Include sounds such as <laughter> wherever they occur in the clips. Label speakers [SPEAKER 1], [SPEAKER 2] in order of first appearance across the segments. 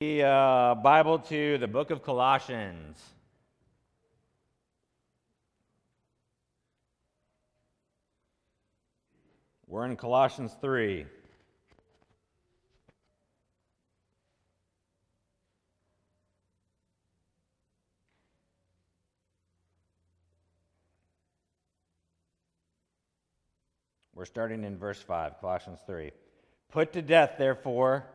[SPEAKER 1] the uh, Bible to the book of Colossians. We're in Colossians 3. We're starting in verse 5, Colossians 3. Put to death, therefore,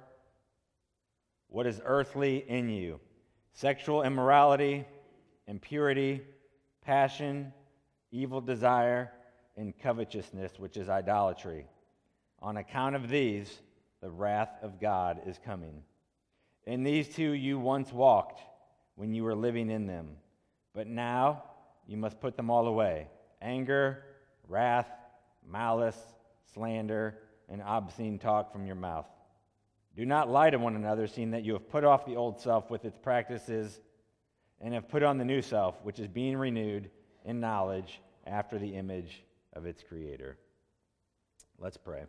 [SPEAKER 1] what is earthly in you sexual immorality, impurity, passion, evil desire, and covetousness, which is idolatry. On account of these, the wrath of God is coming. In these too you once walked when you were living in them, but now you must put them all away anger, wrath, malice, slander, and obscene talk from your mouth. Do not lie to one another, seeing that you have put off the old self with its practices and have put on the new self, which is being renewed in knowledge after the image of its creator. Let's pray.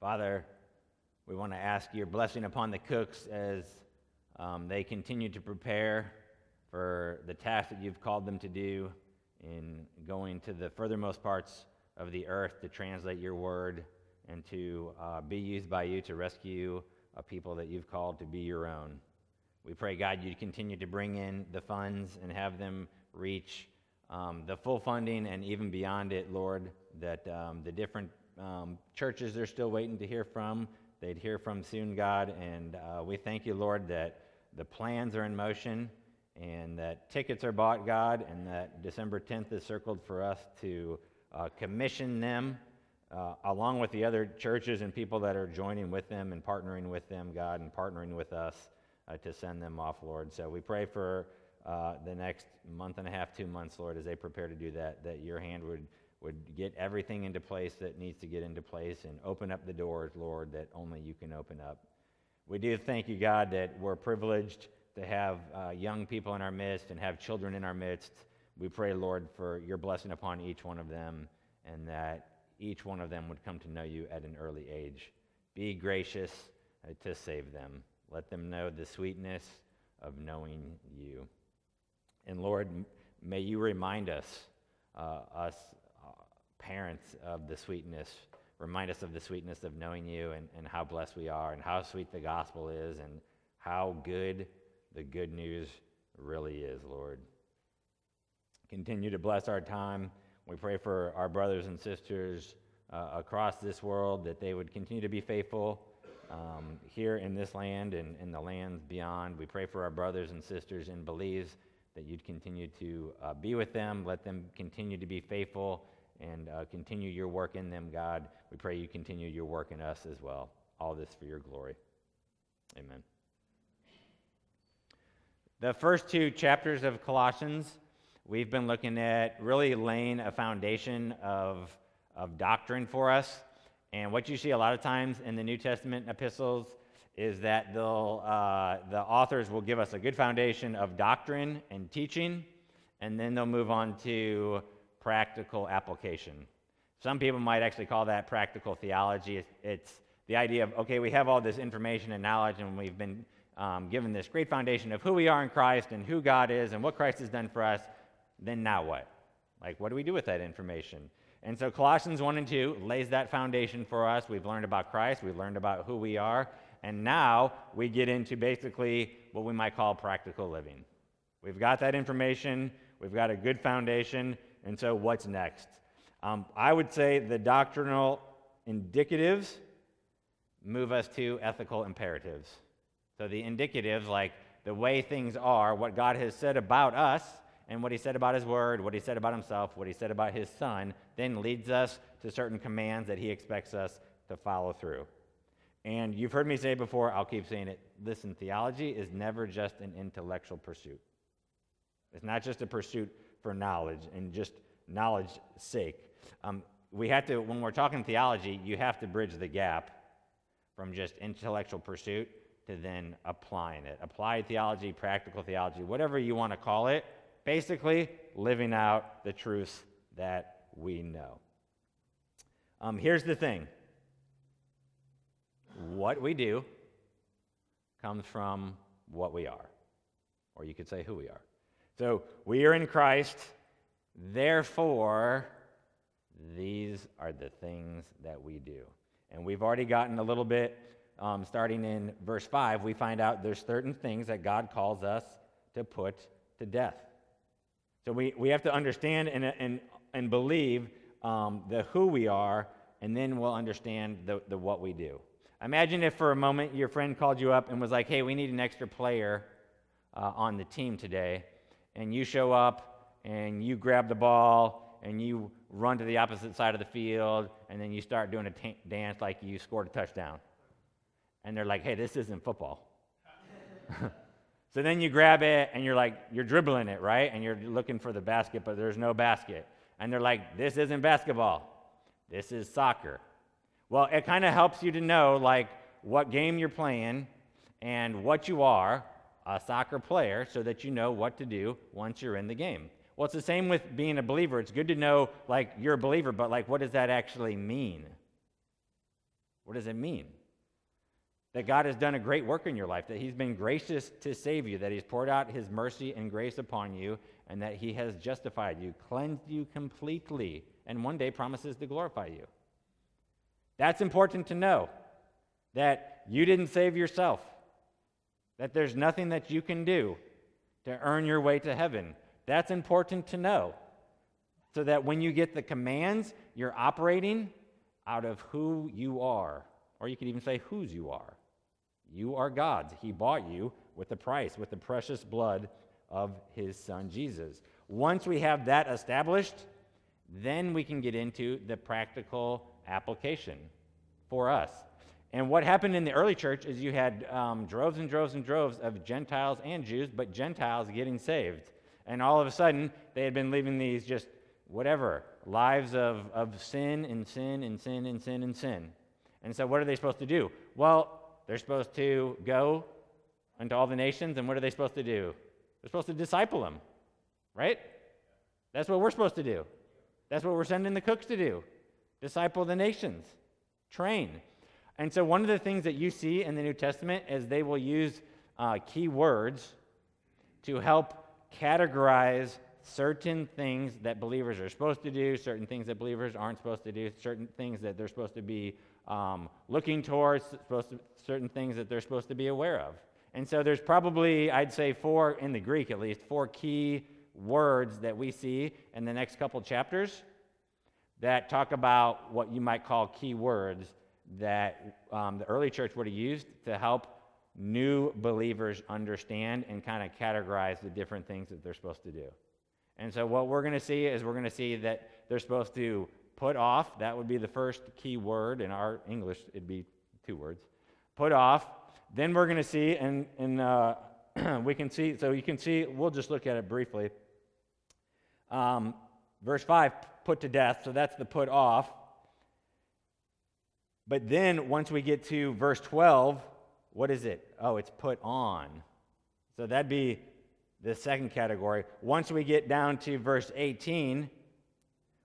[SPEAKER 1] Father, we want to ask your blessing upon the cooks as um, they continue to prepare for the task that you've called them to do in going to the furthermost parts of the earth to translate your word and to uh, be used by you to rescue a people that you've called to be your own. We pray, God, you continue to bring in the funds and have them reach um, the full funding and even beyond it, Lord, that um, the different um, churches they're still waiting to hear from, they'd hear from soon, God. And uh, we thank you, Lord, that the plans are in motion and that tickets are bought, God, and that December 10th is circled for us to uh, commission them uh, along with the other churches and people that are joining with them and partnering with them, God, and partnering with us uh, to send them off, Lord. So we pray for uh, the next month and a half, two months, Lord, as they prepare to do that, that your hand would, would get everything into place that needs to get into place and open up the doors, Lord, that only you can open up. We do thank you, God, that we're privileged to have uh, young people in our midst and have children in our midst. We pray, Lord, for your blessing upon each one of them and that each one of them would come to know you at an early age. Be gracious uh, to save them. Let them know the sweetness of knowing you. And Lord, may you remind us, uh, us uh, parents, of the sweetness. Remind us of the sweetness of knowing you and, and how blessed we are and how sweet the gospel is and how good the good news really is, Lord. Continue to bless our time. We pray for our brothers and sisters uh, across this world that they would continue to be faithful um, here in this land and in the lands beyond. We pray for our brothers and sisters in Belize that you'd continue to uh, be with them, let them continue to be faithful, and uh, continue your work in them, God. We pray you continue your work in us as well. All this for your glory. Amen. The first two chapters of Colossians, we've been looking at really laying a foundation of, of doctrine for us. And what you see a lot of times in the New Testament epistles is that they'll, uh, the authors will give us a good foundation of doctrine and teaching, and then they'll move on to practical application. Some people might actually call that practical theology. It's the idea of, okay, we have all this information and knowledge, and we've been um, given this great foundation of who we are in Christ and who God is and what Christ has done for us, then now what? Like, what do we do with that information? And so Colossians 1 and 2 lays that foundation for us. We've learned about Christ, we've learned about who we are, and now we get into basically what we might call practical living. We've got that information, we've got a good foundation, and so what's next? Um, I would say the doctrinal indicatives move us to ethical imperatives. So the indicatives, like the way things are, what God has said about us, and what he said about his word, what he said about himself, what he said about his son, then leads us to certain commands that he expects us to follow through. And you've heard me say before, I'll keep saying it. Listen, theology is never just an intellectual pursuit. It's not just a pursuit for knowledge and just knowledge sake. Um, we have to, when we're talking theology, you have to bridge the gap from just intellectual pursuit to then applying it. Applied theology, practical theology, whatever you want to call it. Basically, living out the truths that we know. Um, here's the thing what we do comes from what we are, or you could say who we are. So we are in Christ, therefore, these are the things that we do. And we've already gotten a little bit, um, starting in verse 5, we find out there's certain things that God calls us to put to death. So we, we have to understand and, and, and believe um, the who we are, and then we'll understand the, the what we do. Imagine if for a moment your friend called you up and was like, hey, we need an extra player uh, on the team today. And you show up and you grab the ball and you run to the opposite side of the field and then you start doing a t- dance like you scored a touchdown. And they're like, hey, this isn't football. <laughs> so then you grab it and you're like, you're dribbling it, right? And you're looking for the basket, but there's no basket. And they're like, this isn't basketball. This is soccer. Well, it kind of helps you to know like what game you're playing and what you are, a soccer player, so that you know what to do once you're in the game. Well, it's the same with being a believer. It's good to know like you're a believer, but like what does that actually mean? What does it mean? That God has done a great work in your life, that He's been gracious to save you, that He's poured out His mercy and grace upon you, and that He has justified you, cleansed you completely, and one day promises to glorify you. That's important to know that you didn't save yourself, that there's nothing that you can do to earn your way to heaven. That's important to know so that when you get the commands, you're operating out of who you are, or you could even say whose you are. You are God's. He bought you with the price, with the precious blood of his son Jesus. Once we have that established, then we can get into the practical application for us. And what happened in the early church is you had um, droves and droves and droves of Gentiles and Jews, but Gentiles getting saved. And all of a sudden, they had been living these just whatever lives of, of sin and sin and sin and sin and sin. And so, what are they supposed to do? Well, they're supposed to go into all the nations, and what are they supposed to do? They're supposed to disciple them, right? That's what we're supposed to do. That's what we're sending the cooks to do disciple the nations, train. And so, one of the things that you see in the New Testament is they will use uh, key words to help categorize certain things that believers are supposed to do, certain things that believers aren't supposed to do, certain things that they're supposed to be um, looking towards, to, certain things that they're supposed to be aware of. And so there's probably, I'd say, four, in the Greek at least, four key words that we see in the next couple chapters that talk about what you might call key words that um, the early church would have used to help new believers understand and kind of categorize the different things that they're supposed to do. And so, what we're going to see is we're going to see that they're supposed to put off, that would be the first key word. In our English, it'd be two words. Put off. Then we're going to see, and, and uh, <clears throat> we can see, so you can see, we'll just look at it briefly. Um, verse 5, put to death, so that's the put off. But then once we get to verse 12, what is it? Oh, it's put on. So that'd be the second category. Once we get down to verse 18,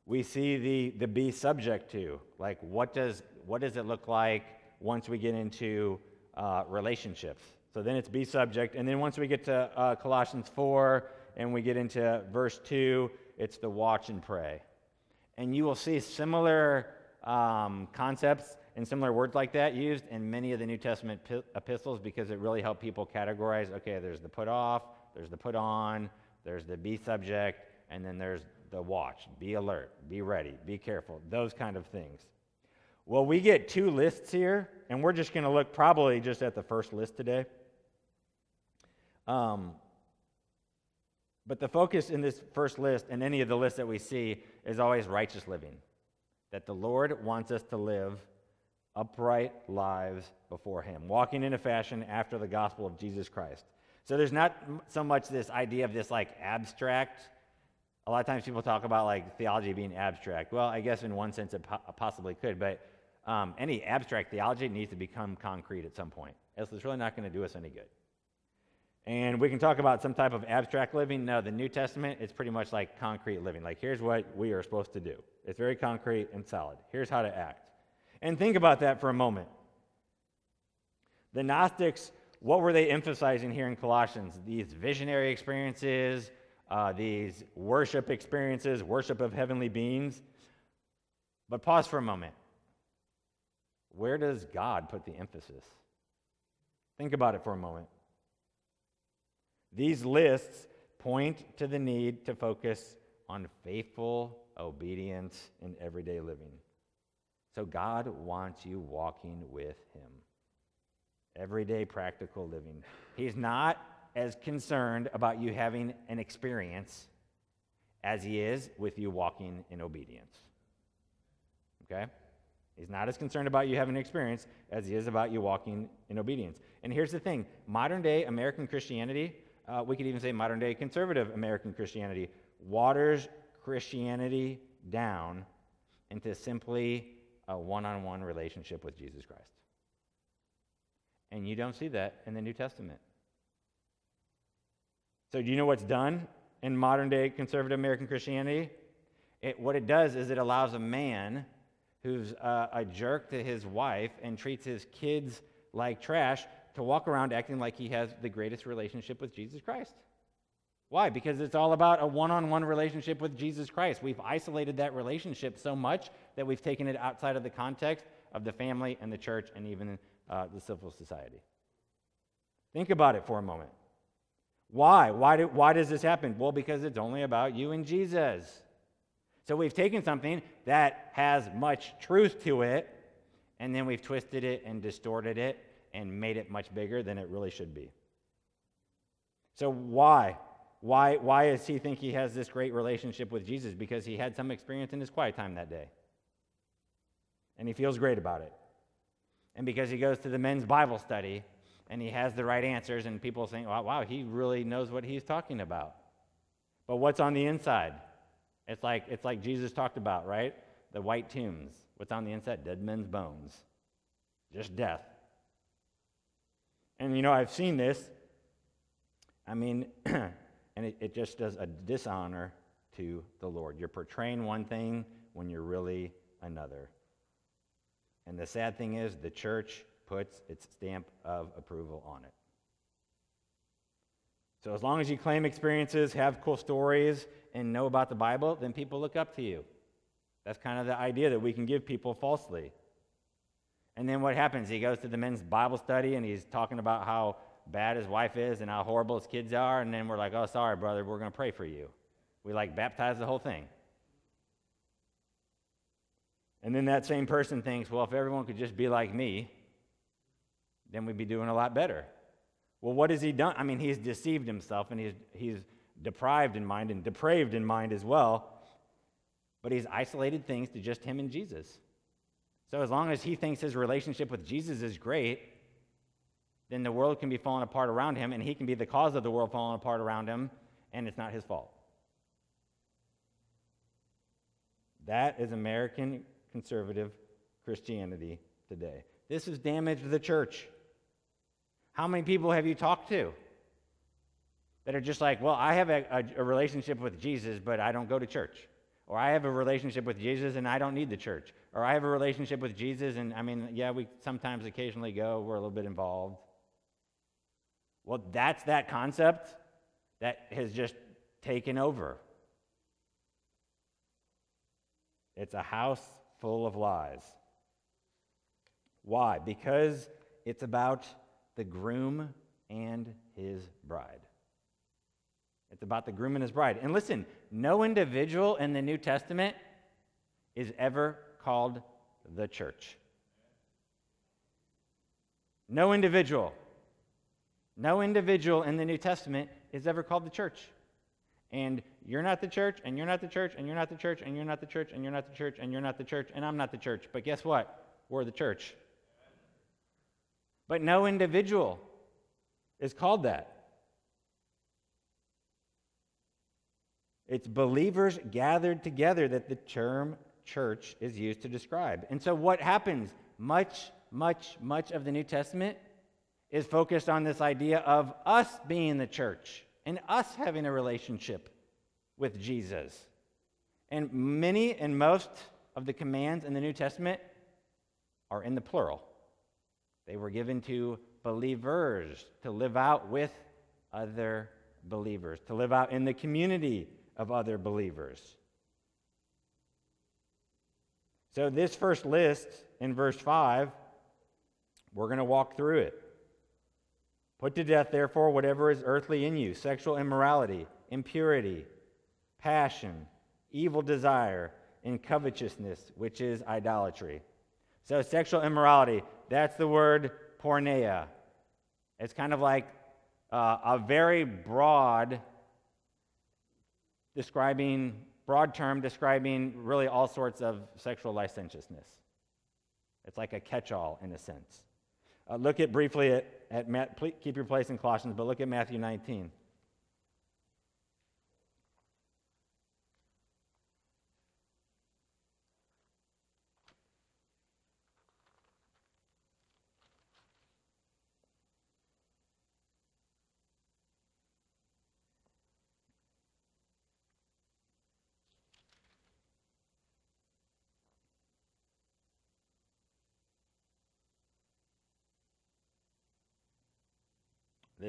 [SPEAKER 1] we see the, the be subject to. Like, what does, what does it look like once we get into uh, relationships? So then it's be subject. And then once we get to uh, Colossians 4 and we get into verse 2, it's the watch and pray. And you will see similar um, concepts and similar words like that used in many of the New Testament epistles because it really helped people categorize okay, there's the put off, there's the put on, there's the be subject, and then there's the watch. Be alert, be ready, be careful, those kind of things. Well, we get two lists here, and we're just going to look probably just at the first list today. Um, but the focus in this first list and any of the lists that we see is always righteous living. That the Lord wants us to live upright lives before Him, walking in a fashion after the gospel of Jesus Christ. So there's not so much this idea of this like abstract. A lot of times people talk about like theology being abstract. Well, I guess in one sense it po- possibly could, but um, any abstract theology needs to become concrete at some point. Else it's really not going to do us any good. And we can talk about some type of abstract living. No, the New Testament is pretty much like concrete living. Like, here's what we are supposed to do. It's very concrete and solid. Here's how to act. And think about that for a moment. The Gnostics, what were they emphasizing here in Colossians? These visionary experiences, uh, these worship experiences, worship of heavenly beings. But pause for a moment. Where does God put the emphasis? Think about it for a moment. These lists point to the need to focus on faithful obedience in everyday living. So God wants you walking with Him. Everyday practical living. He's not as concerned about you having an experience as He is with you walking in obedience. Okay? He's not as concerned about you having an experience as he is about you walking in obedience. And here's the thing modern day American Christianity uh, we could even say modern day conservative American Christianity, waters Christianity down into simply a one on one relationship with Jesus Christ. And you don't see that in the New Testament. So, do you know what's done in modern day conservative American Christianity? It, what it does is it allows a man who's uh, a jerk to his wife and treats his kids like trash to walk around acting like he has the greatest relationship with Jesus Christ. Why? Because it's all about a one on one relationship with Jesus Christ. We've isolated that relationship so much that we've taken it outside of the context of the family and the church and even uh, the civil society. Think about it for a moment. Why? Why, do, why does this happen? Well, because it's only about you and Jesus. So we've taken something that has much truth to it, and then we've twisted it and distorted it and made it much bigger than it really should be. So, why? Why, why does he think he has this great relationship with Jesus? Because he had some experience in his quiet time that day. And he feels great about it. And because he goes to the men's Bible study and he has the right answers, and people think, wow, wow, he really knows what he's talking about. But what's on the inside? It's like, it's like Jesus talked about, right? The white tombs. What's on the inside? Dead men's bones. Just death. And you know, I've seen this. I mean, <clears throat> and it, it just does a dishonor to the Lord. You're portraying one thing when you're really another. And the sad thing is, the church puts its stamp of approval on it. So, as long as you claim experiences, have cool stories, and know about the Bible, then people look up to you. That's kind of the idea that we can give people falsely. And then what happens? He goes to the men's Bible study and he's talking about how bad his wife is and how horrible his kids are. And then we're like, oh, sorry, brother, we're going to pray for you. We like baptize the whole thing. And then that same person thinks, well, if everyone could just be like me, then we'd be doing a lot better. Well, what has he done? I mean, he's deceived himself and he's, he's deprived in mind and depraved in mind as well. But he's isolated things to just him and Jesus. So as long as he thinks his relationship with Jesus is great, then the world can be falling apart around him, and he can be the cause of the world falling apart around him, and it's not his fault. That is American conservative Christianity today. This has damaged the church. How many people have you talked to that are just like, well, I have a, a, a relationship with Jesus, but I don't go to church? Or I have a relationship with Jesus and I don't need the church. Or I have a relationship with Jesus and I mean, yeah, we sometimes occasionally go, we're a little bit involved. Well, that's that concept that has just taken over. It's a house full of lies. Why? Because it's about the groom and his bride. It's about the groom and his bride. And listen, no individual in the New Testament is ever called the church. No individual. No individual in the New Testament is ever called the church. And you're not the church, and you're not the church, and you're not the church, and you're not the church, and you're not the church, and you're not the church, and I'm not the church. But guess what? We're the church. But no individual is called that. It's believers gathered together that the term church is used to describe. And so, what happens? Much, much, much of the New Testament is focused on this idea of us being the church and us having a relationship with Jesus. And many and most of the commands in the New Testament are in the plural. They were given to believers to live out with other believers, to live out in the community of other believers. So, this first list in verse 5, we're going to walk through it. Put to death, therefore, whatever is earthly in you sexual immorality, impurity, passion, evil desire, and covetousness, which is idolatry. So, sexual immorality, that's the word porneia. It's kind of like uh, a very broad describing broad term describing really all sorts of sexual licentiousness. It's like a catch-all in a sense. Uh, look at briefly at, at keep your place in Colossians, but look at Matthew 19.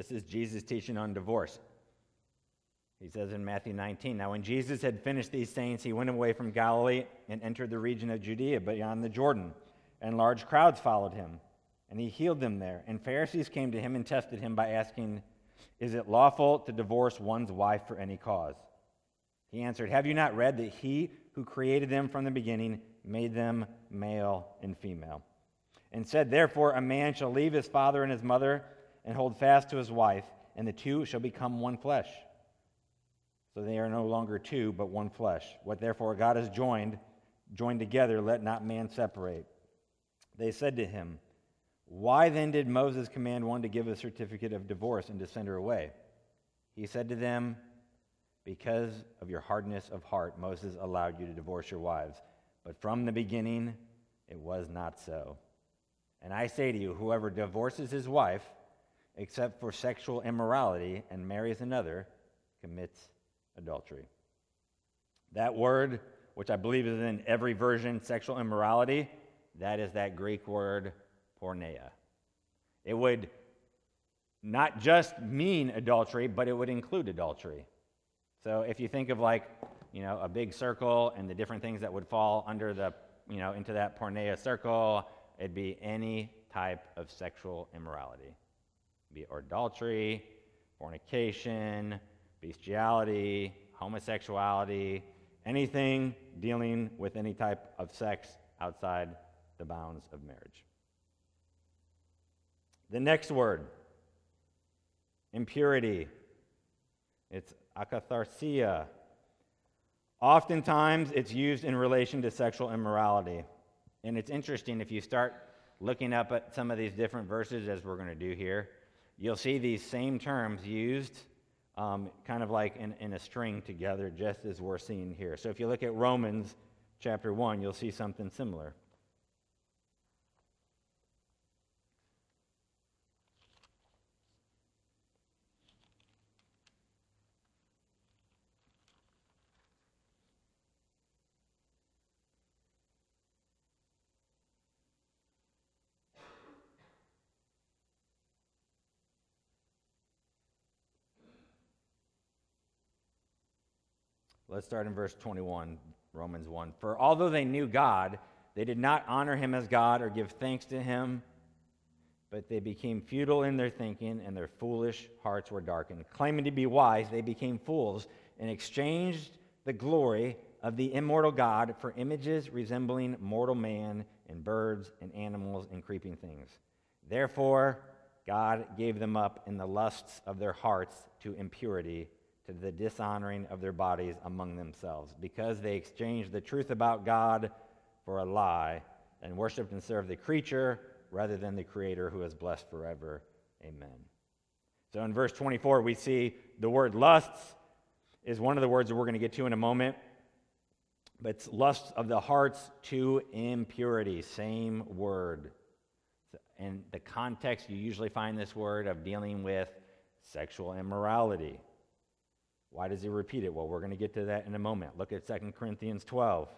[SPEAKER 1] This is Jesus' teaching on divorce. He says in Matthew 19, Now when Jesus had finished these sayings, he went away from Galilee and entered the region of Judea beyond the Jordan, and large crowds followed him. And he healed them there. And Pharisees came to him and tested him by asking, Is it lawful to divorce one's wife for any cause? He answered, Have you not read that he who created them from the beginning made them male and female? And said, Therefore, a man shall leave his father and his mother and hold fast to his wife, and the two shall become one flesh. So they are no longer two, but one flesh. What therefore God has joined, joined together, let not man separate. They said to him, Why then did Moses command one to give a certificate of divorce and to send her away? He said to them, Because of your hardness of heart, Moses allowed you to divorce your wives. But from the beginning, it was not so. And I say to you, whoever divorces his wife, except for sexual immorality and marries another commits adultery. That word, which I believe is in every version, sexual immorality, that is that Greek word porneia. It would not just mean adultery, but it would include adultery. So if you think of like, you know, a big circle and the different things that would fall under the, you know, into that porneia circle, it'd be any type of sexual immorality be adultery, fornication, bestiality, homosexuality, anything dealing with any type of sex outside the bounds of marriage. The next word, impurity. It's akatharsia. Oftentimes, it's used in relation to sexual immorality. And it's interesting if you start looking up at some of these different verses, as we're going to do here, you'll see these same terms used um, kind of like in, in a string together, just as we're seeing here. So if you look at Romans chapter 1, you'll see something similar. Let's start in verse 21, Romans 1. For although they knew God, they did not honor him as God or give thanks to him, but they became futile in their thinking, and their foolish hearts were darkened. Claiming to be wise, they became fools and exchanged the glory of the immortal God for images resembling mortal man and birds and animals and creeping things. Therefore, God gave them up in the lusts of their hearts to impurity to the dishonoring of their bodies among themselves, because they exchanged the truth about God for a lie and worshiped and served the creature rather than the Creator who is blessed forever. Amen. So in verse 24, we see the word lusts is one of the words that we're going to get to in a moment. But it's lust of the hearts to impurity, same word. In the context, you usually find this word of dealing with sexual immorality. Why does he repeat it? Well, we're going to get to that in a moment. Look at 2 Corinthians 12.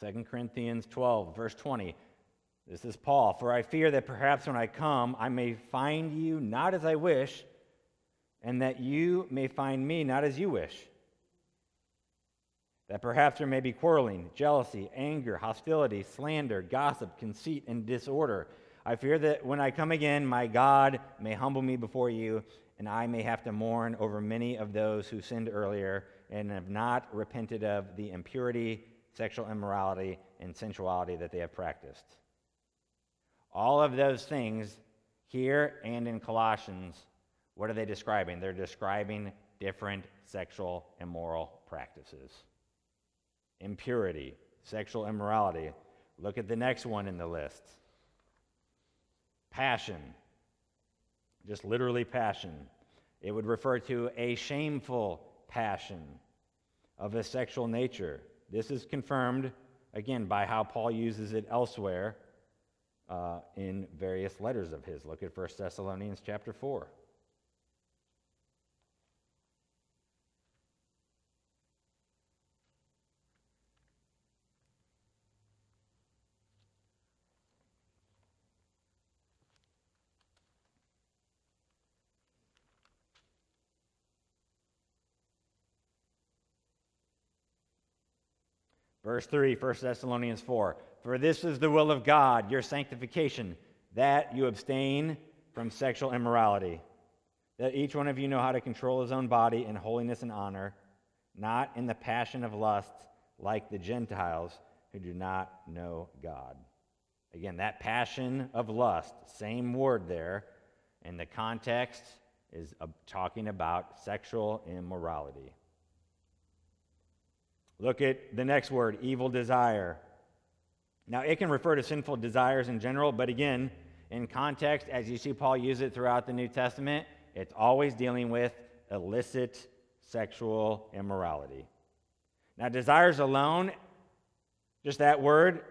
[SPEAKER 1] 2 Corinthians 12, verse 20. This is Paul. For I fear that perhaps when I come, I may find you not as I wish, and that you may find me not as you wish. That perhaps there may be quarreling, jealousy, anger, hostility, slander, gossip, conceit, and disorder. I fear that when I come again, my God may humble me before you, and I may have to mourn over many of those who sinned earlier and have not repented of the impurity sexual immorality, and sensuality that they have practiced. All of those things here and in Colossians, what are they describing? They're describing different sexual immoral practices. Impurity, sexual immorality. Look at the next one in the list passion. Just literally passion. It would refer to a shameful passion of a sexual nature. This is confirmed, again, by how Paul uses it elsewhere uh, in various letters of his. Look at 1 Thessalonians chapter 4. Verse 3, 1 Thessalonians 4 For this is the will of God, your sanctification, that you abstain from sexual immorality, that each one of you know how to control his own body in holiness and honor, not in the passion of lust like the Gentiles who do not know God. Again, that passion of lust, same word there, and the context is uh, talking about sexual immorality. Look at the next word, evil desire. Now, it can refer to sinful desires in general, but again, in context, as you see Paul use it throughout the New Testament, it's always dealing with illicit sexual immorality. Now, desires alone, just that word,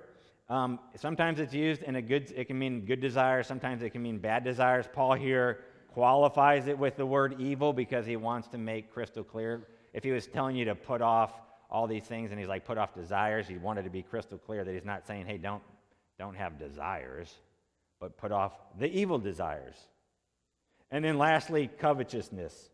[SPEAKER 1] um, sometimes it's used in a good, it can mean good desires, sometimes it can mean bad desires. Paul here qualifies it with the word evil because he wants to make crystal clear. If he was telling you to put off all these things and he's like put off desires. He wanted to be crystal clear that he's not saying, hey, don't, don't have desires, but put off the evil desires. And then lastly, covetousness.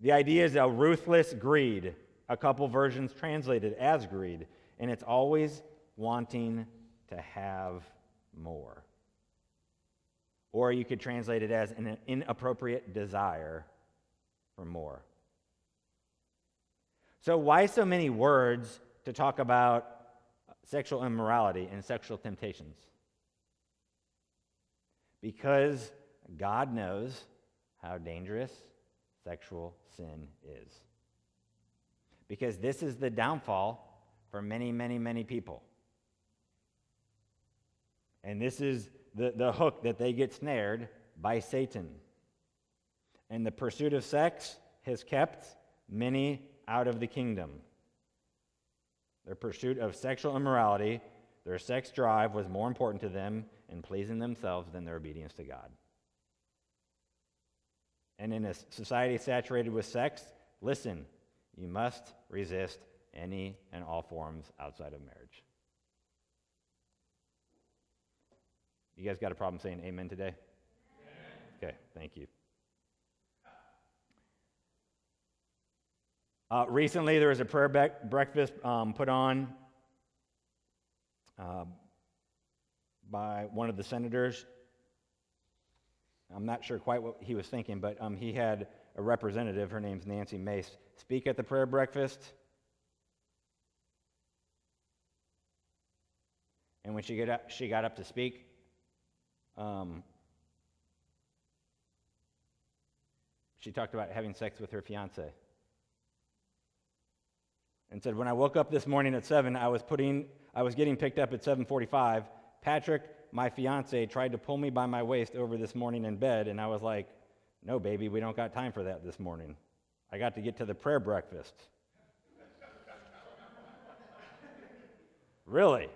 [SPEAKER 1] The idea is a ruthless greed. A couple versions translated as greed, and it's always wanting to have more. Or you could translate it as an inappropriate desire for more. So, why so many words to talk about sexual immorality and sexual temptations? Because God knows how dangerous sexual sin is. Because this is the downfall for many, many, many people. And this is the, the hook that they get snared by Satan. And the pursuit of sex has kept many out of the kingdom. Their pursuit of sexual immorality, their sex drive was more important to them in pleasing themselves than their obedience to God. And in a society saturated with sex, listen, you must resist any and all forms outside of marriage. You guys got a problem saying amen today? Amen. Okay, thank you. Uh, recently, there was a prayer breakfast um, put on uh, by one of the senators. I'm not sure quite what he was thinking, but um, he had a representative, her name's Nancy Mace, speak at the prayer breakfast. And when she got up, she got up to speak, um, she talked about having sex with her fiance and said, When I woke up this morning at 7, I was putting I was getting picked up at 7:45. Patrick, my fiance, tried to pull me by my waist over this morning in bed, and I was like, "No, baby, we don't got time for that this morning. I got to get to the prayer breakfast." <laughs> really?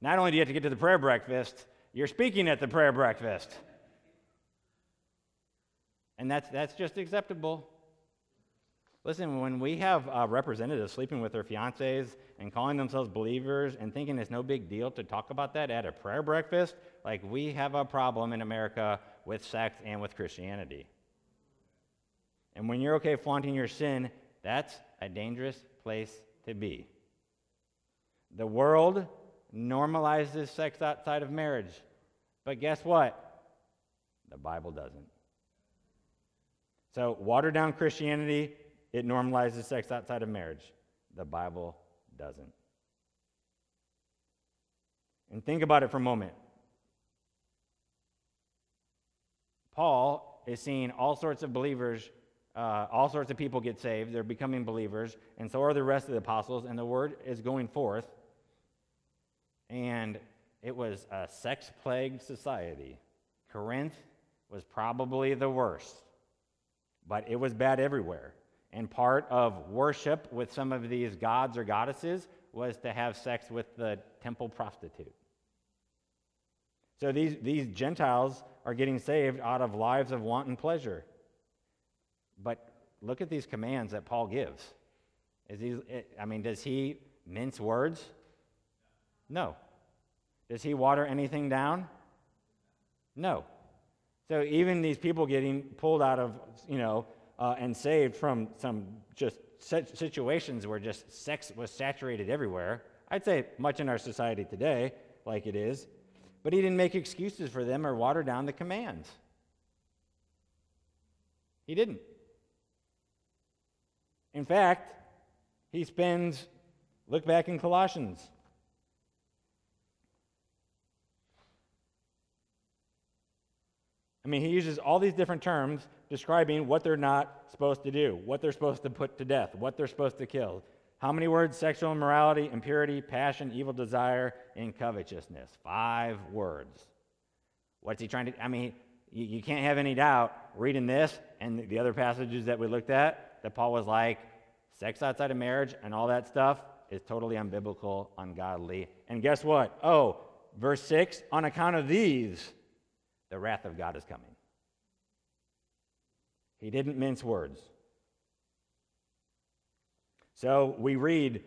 [SPEAKER 1] Not only do you have to get to the prayer breakfast, you're speaking at the prayer breakfast. And that's, that's just acceptable. Listen, when we have uh, representatives sleeping with their fiancés and calling themselves believers and thinking it's no big deal to talk about that at a prayer breakfast, like we have a problem in America with sex and with Christianity. And when you're okay flaunting your sin, that's a dangerous place to be. The world normalizes sex outside of marriage. But guess what? The Bible doesn't. So, watered down Christianity, it normalizes sex outside of marriage. The Bible doesn't. And think about it for a moment. Paul is seeing all sorts of believers, uh, all sorts of people get saved. They're becoming believers, and so are the rest of the apostles, and the word is going forth. And it was a sex plagued society. Corinth was probably the worst, but it was bad everywhere. And part of worship with some of these gods or goddesses was to have sex with the temple prostitute. So these, these Gentiles are getting saved out of lives of wanton pleasure. But look at these commands that Paul gives. Is he, I mean, does he mince words? No. Does he water anything down? No. So even these people getting pulled out of, you know, uh, and saved from some just situations where just sex was saturated everywhere, I'd say much in our society today, like it is, but he didn't make excuses for them or water down the commands. He didn't. In fact, he spends, look back in Colossians I mean, he uses all these different terms describing what they're not supposed to do, what they're supposed to put to death, what they're supposed to kill. How many words? Sexual immorality, impurity, passion, evil desire, and covetousness. Five words. What's he trying to? I mean, you, you can't have any doubt reading this and the other passages that we looked at that Paul was like, sex outside of marriage and all that stuff is totally unbiblical, ungodly. And guess what? Oh, verse 6 on account of these the wrath of God is coming. He didn't mince words. So we read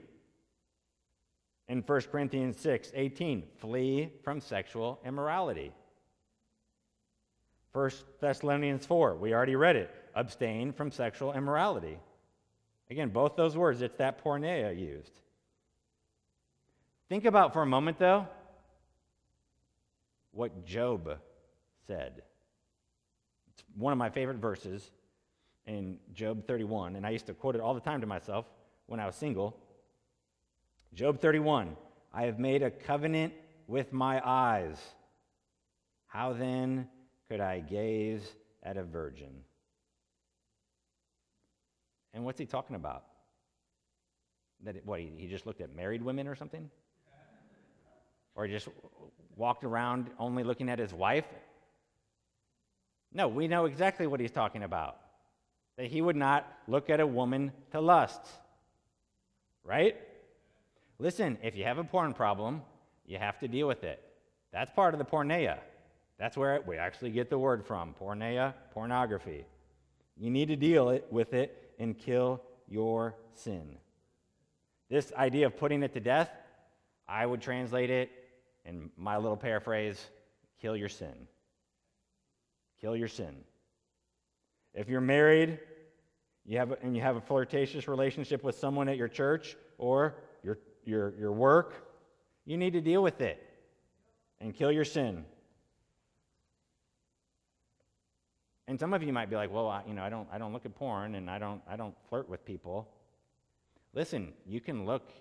[SPEAKER 1] in 1 Corinthians 6 18, flee from sexual immorality. 1 Thessalonians 4, we already read it, abstain from sexual immorality. Again, both those words, it's that porneia used. Think about for a moment, though, what Job said. It's one of my favorite verses in Job 31, and I used to quote it all the time to myself when I was single. Job 31 I have made a covenant with my eyes. How then could I gaze at a virgin? And what's he talking about? That it, what he, just looked at married women or something? Or just walked around only looking at his wife no, we know exactly what he's talking about. That he would not look at a woman to lust. Right? Listen, if you have a porn problem, you have to deal with it. That's part of the porneia. That's where we actually get the word from porneia, pornography. You need to deal it, with it and kill your sin. This idea of putting it to death, I would translate it in my little paraphrase kill your sin. Kill your sin. If you're married you have, and you have a flirtatious relationship with someone at your church or your, your, your work, you need to deal with it and kill your sin. And some of you might be like, well, I, you know, I don't, I don't look at porn and I don't, I don't flirt with people. Listen, you can look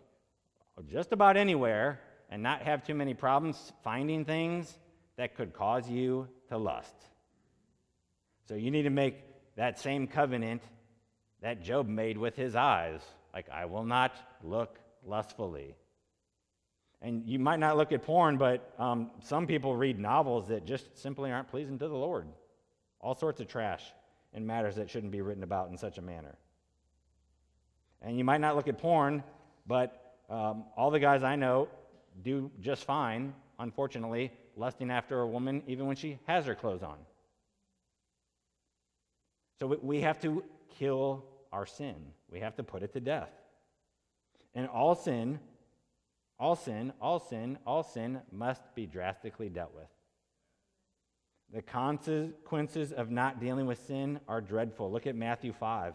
[SPEAKER 1] just about anywhere and not have too many problems finding things that could cause you to lust. So you need to make that same covenant that Job made with his eyes. Like, I will not look lustfully. And you might not look at porn, but um, some people read novels that just simply aren't pleasing to the Lord. All sorts of trash and matters that shouldn't be written about in such a manner. And you might not look at porn, but um, all the guys I know do just fine, unfortunately, lusting after a woman even when she has her clothes on. So we have to kill our sin, we have to put it to death. And all sin, all sin, all sin, all sin must be drastically dealt with. The consequences of not dealing with sin are dreadful. Look at Matthew 5.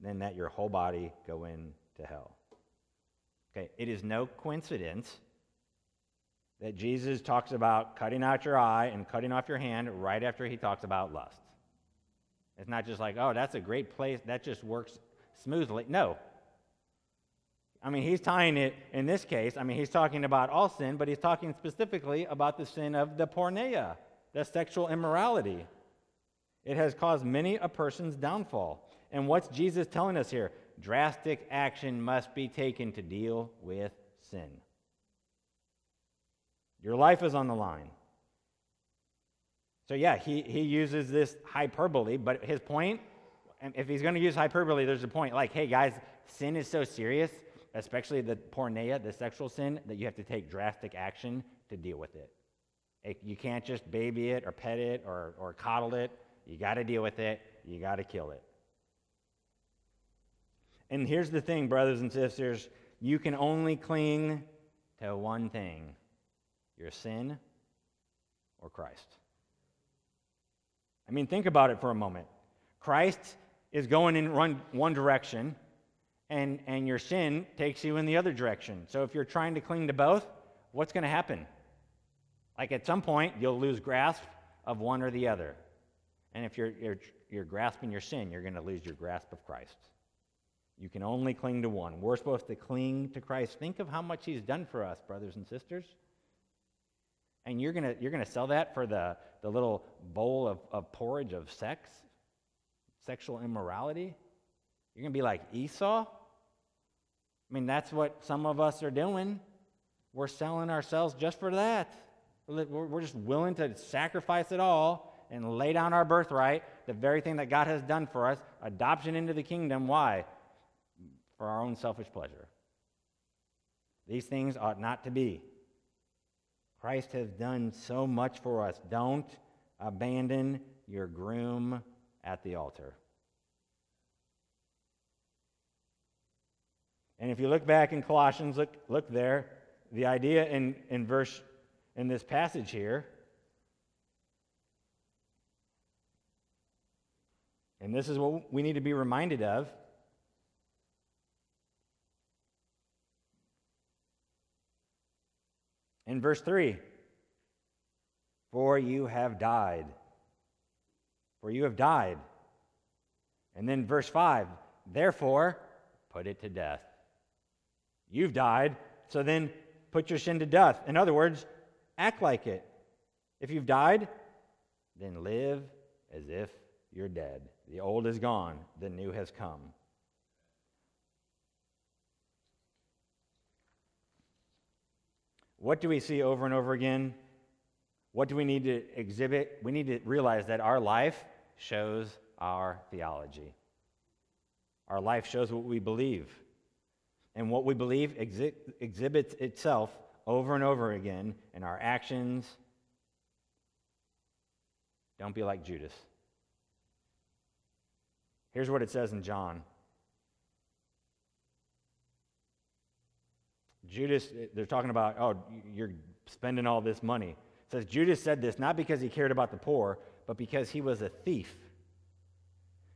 [SPEAKER 1] than that your whole body go into hell. Okay, it is no coincidence that Jesus talks about cutting out your eye and cutting off your hand right after he talks about lust. It's not just like, oh, that's a great place, that just works smoothly. No. I mean, he's tying it in this case, I mean, he's talking about all sin, but he's talking specifically about the sin of the porneia, the sexual immorality. It has caused many a person's downfall. And what's Jesus telling us here? Drastic action must be taken to deal with sin. Your life is on the line. So, yeah, he, he uses this hyperbole, but his point, if he's going to use hyperbole, there's a point like, hey, guys, sin is so serious, especially the porneia, the sexual sin, that you have to take drastic action to deal with it. it you can't just baby it or pet it or, or coddle it. You got to deal with it. You got to kill it. And here's the thing, brothers and sisters you can only cling to one thing your sin or Christ. I mean, think about it for a moment. Christ is going in one, one direction, and, and your sin takes you in the other direction. So if you're trying to cling to both, what's going to happen? Like at some point, you'll lose grasp of one or the other. And if you're, you're, you're grasping your sin, you're going to lose your grasp of Christ. You can only cling to one. We're supposed to cling to Christ. Think of how much He's done for us, brothers and sisters. And you're going you're gonna sell that for the, the little bowl of, of porridge of sex, sexual immorality? You're going to be like Esau? I mean, that's what some of us are doing. We're selling ourselves just for that. We're just willing to sacrifice it all and lay down our birthright, the very thing that God has done for us, adoption into the kingdom. Why? For our own selfish pleasure. These things ought not to be. Christ has done so much for us. Don't abandon your groom at the altar. And if you look back in Colossians, look, look there, the idea in, in verse in this passage here, and this is what we need to be reminded of In verse 3, for you have died. For you have died. And then verse 5, therefore, put it to death. You've died, so then put your sin to death. In other words, act like it. If you've died, then live as if you're dead. The old is gone, the new has come. What do we see over and over again? What do we need to exhibit? We need to realize that our life shows our theology. Our life shows what we believe. And what we believe exhi- exhibits itself over and over again in our actions. Don't be like Judas. Here's what it says in John. Judas, they're talking about, oh, you're spending all this money. It says Judas said this not because he cared about the poor, but because he was a thief.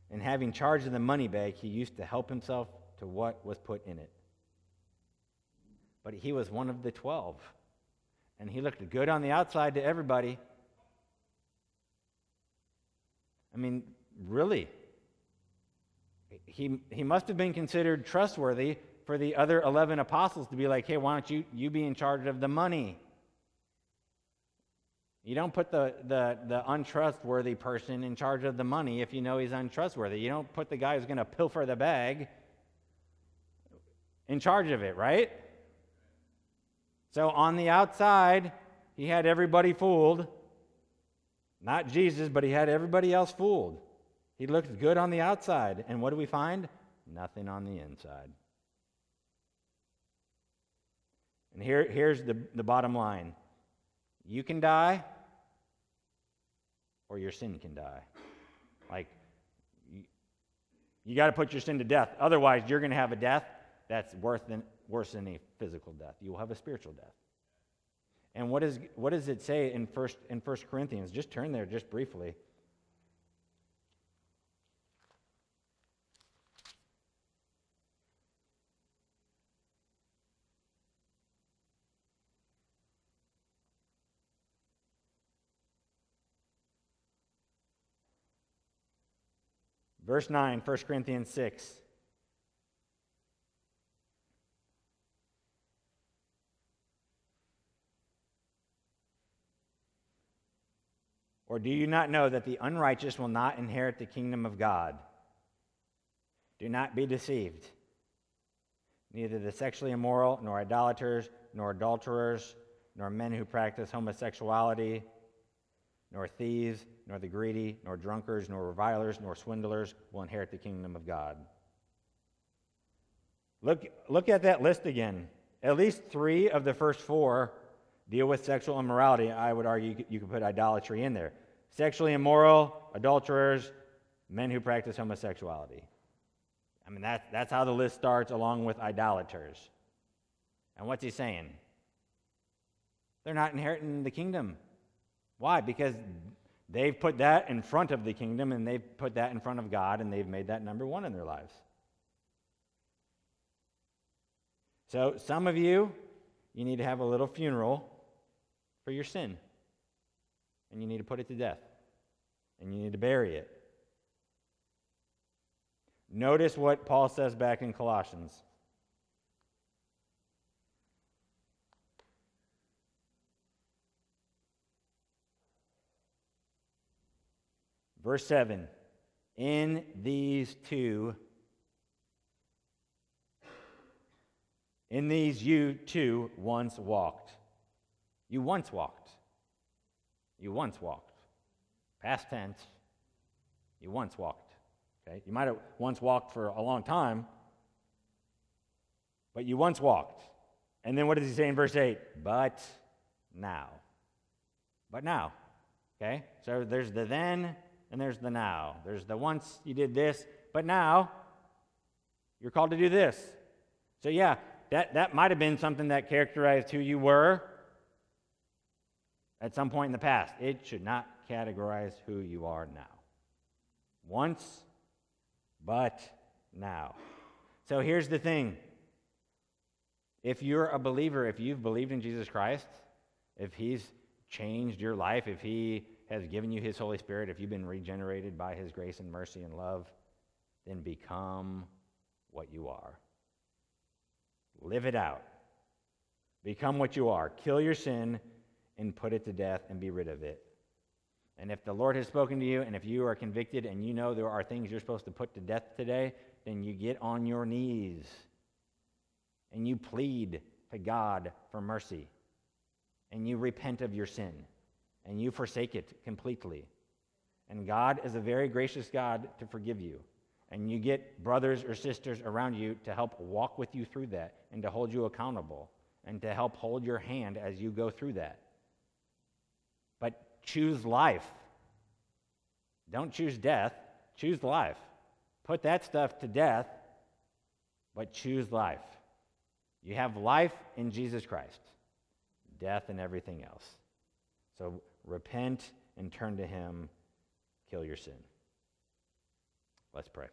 [SPEAKER 1] And having charge of the money bag, he used to help himself to what was put in it. But he was one of the twelve. And he looked good on the outside to everybody. I mean, really. He, he must have been considered trustworthy for the other 11 apostles to be like, hey, why don't you, you be in charge of the money? You don't put the, the, the untrustworthy person in charge of the money if you know he's untrustworthy. You don't put the guy who's going to pilfer the bag in charge of it, right? So on the outside, he had everybody fooled. Not Jesus, but he had everybody else fooled. He looked good on the outside. And what do we find? Nothing on the inside. And here, here's the, the bottom line you can die, or your sin can die. Like, you, you got to put your sin to death. Otherwise, you're going to have a death that's worse than, worse than a physical death. You will have a spiritual death. And what, is, what does it say in first, in First Corinthians? Just turn there just briefly. Verse 9, 1 Corinthians 6. Or do you not know that the unrighteous will not inherit the kingdom of God? Do not be deceived. Neither the sexually immoral, nor idolaters, nor adulterers, nor men who practice homosexuality, nor thieves, nor the greedy, nor drunkards, nor revilers, nor swindlers will inherit the kingdom of God. Look, look at that list again. At least three of the first four deal with sexual immorality. I would argue you could put idolatry in there. Sexually immoral, adulterers, men who practice homosexuality. I mean, that's, that's how the list starts, along with idolaters. And what's he saying? They're not inheriting the kingdom. Why? Because they've put that in front of the kingdom and they've put that in front of God and they've made that number one in their lives. So, some of you, you need to have a little funeral for your sin. And you need to put it to death. And you need to bury it. Notice what Paul says back in Colossians. Verse 7 In these too, in these you too once walked. You once walked. You once walked. Past tense. You once walked. Okay? You might have once walked for a long time, but you once walked. And then what does he say in verse 8? But now. But now. Okay? So there's the then and there's the now. There's the once you did this, but now you're called to do this. So, yeah, that, that might have been something that characterized who you were at some point in the past. It should not categorize who you are now. Once, but now. So, here's the thing if you're a believer, if you've believed in Jesus Christ, if He's changed your life, if He has given you his Holy Spirit, if you've been regenerated by his grace and mercy and love, then become what you are. Live it out. Become what you are. Kill your sin and put it to death and be rid of it. And if the Lord has spoken to you, and if you are convicted and you know there are things you're supposed to put to death today, then you get on your knees and you plead to God for mercy and you repent of your sin and you forsake it completely. And God is a very gracious God to forgive you. And you get brothers or sisters around you to help walk with you through that and to hold you accountable and to help hold your hand as you go through that. But choose life. Don't choose death, choose life. Put that stuff to death, but choose life. You have life in Jesus Christ, death and everything else. So repent and turn to Him, kill your sin. Let's pray.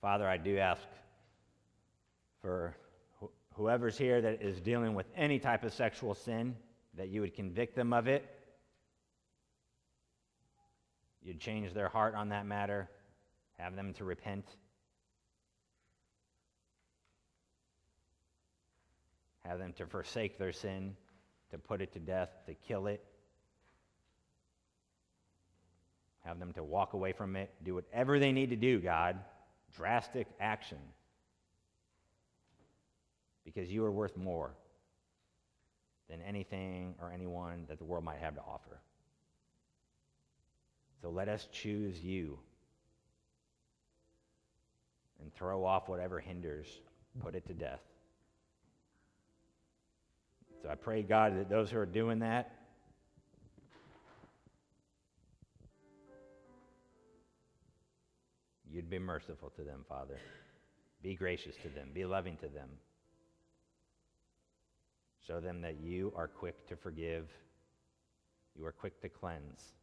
[SPEAKER 1] Father, I do ask for wh- whoever's here that is dealing with any type of sexual sin, that you would convict them of it. You'd change their heart on that matter, have them to repent. Have them to forsake their sin, to put it to death, to kill it. Have them to walk away from it, do whatever they need to do, God. Drastic action. Because you are worth more than anything or anyone that the world might have to offer. So let us choose you and throw off whatever hinders, put it to death. So I pray, God, that those who are doing that, you'd be merciful to them, Father. Be gracious to them. Be loving to them. Show them that you are quick to forgive, you are quick to cleanse.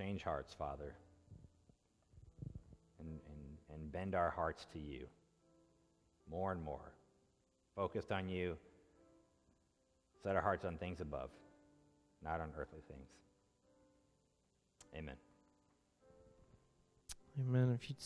[SPEAKER 1] Change hearts, Father, and, and, and bend our hearts to you more and more. Focused on you, set our hearts on things above, not on earthly things. Amen.
[SPEAKER 2] Amen. If you'd